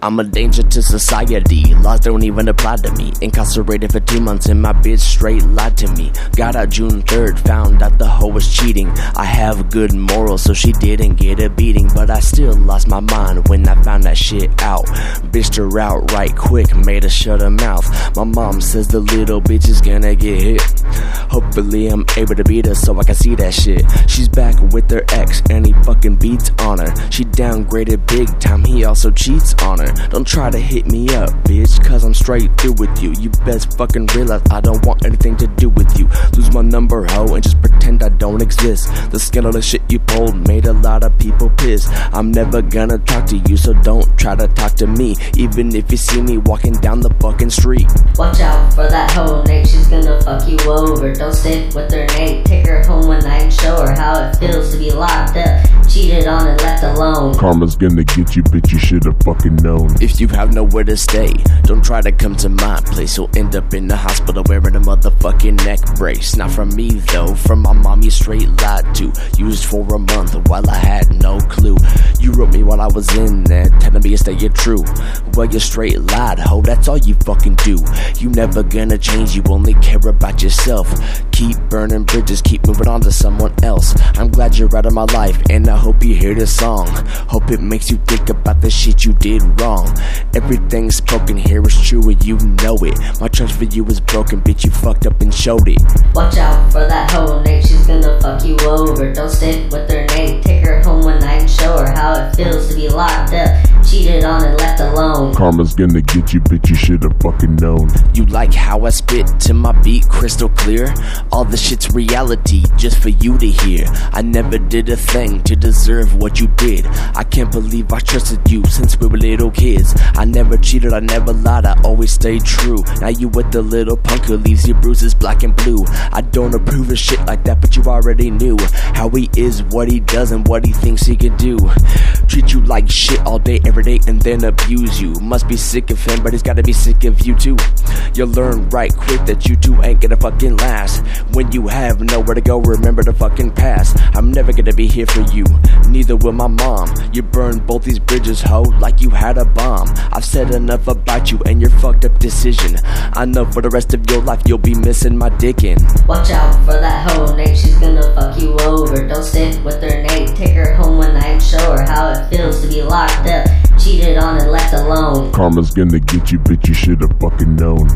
I'm a danger to society. Laws don't even apply to me. Incarcerated for two months and my bitch straight lied to me. Got out June 3rd, found out the hoe was cheating. I have good morals, so she didn't get a beating. But I still lost my mind when I found that shit out. Bitched her out right quick, made her shut her mouth. My mom says the little bitch is gonna get hit. Hopefully, I'm able to beat her so I can see that shit. She's back with her ex, and he fucking beats on her. She downgraded big time, he also cheats on her. Don't try to hit me up, bitch, cause I'm straight through with you. You best fucking realize I don't want anything to do with you. Lose my number, hoe, and just pretend I don't exist. The scandalous shit you pulled made a lot of people pissed. I'm never gonna talk to you, so don't try to talk to me. Even if you see me walking down the fucking street. Watch out for that hoe, Nate, she's gonna fuck you over. Don't stick with her, Nate. Take her home one night and show her how it feels to be locked up. Cheated on and left alone. Karma's gonna get you, bitch, you should've fucking known. If you have nowhere to stay, don't try to come to my place. You'll end up in the hospital wearing a motherfucking neck brace. Not from me though, from my mom you straight lied to. Used for a month while I had no clue. You wrote me while I was in there, telling me to stay true. Well, you straight lied, ho, that's all you fucking do. You never gonna change, you only care about yourself. Keep burning bridges, keep moving on to someone else. I'm glad you're out of my life, and I hope you hear this song. Hope it makes you think about the shit you did wrong. Everything spoken here is true, and you know it. My trust for you is broken, bitch, you fucked up and showed it. Watch out for that hoe, Gonna fuck you over. Don't stick with her, Nate, Take her home Karma's gonna get you, bitch, you should've fucking known. You like how I spit to my beat crystal clear? All the shit's reality just for you to hear. I never did a thing to deserve what you did. I can't believe I trusted you since we were little kids. I never cheated, I never lied, I always stayed true. Now you with the little punk who leaves your bruises black and blue. I don't approve of shit like that, but you already knew how he is, what he does, and what he thinks he can do. Treat you like shit all day, every day, and then abuse you. Must be sick of him, but he's gotta be sick of you too. You'll learn right quick that you two ain't gonna fucking last. When you have nowhere to go, remember the fucking past. I'm never gonna be here for you, neither will my mom. You burned both these bridges, ho, like you had a bomb. I've said enough about you and your fucked up decision. I know for the rest of your life you'll be missing my dickin'. Watch out for that hoe, Nate, she's gonna fuck you over. Don't stick with her, locked up. Cheated on and left alone. Karma's gonna get you, bitch, you should've fucking known.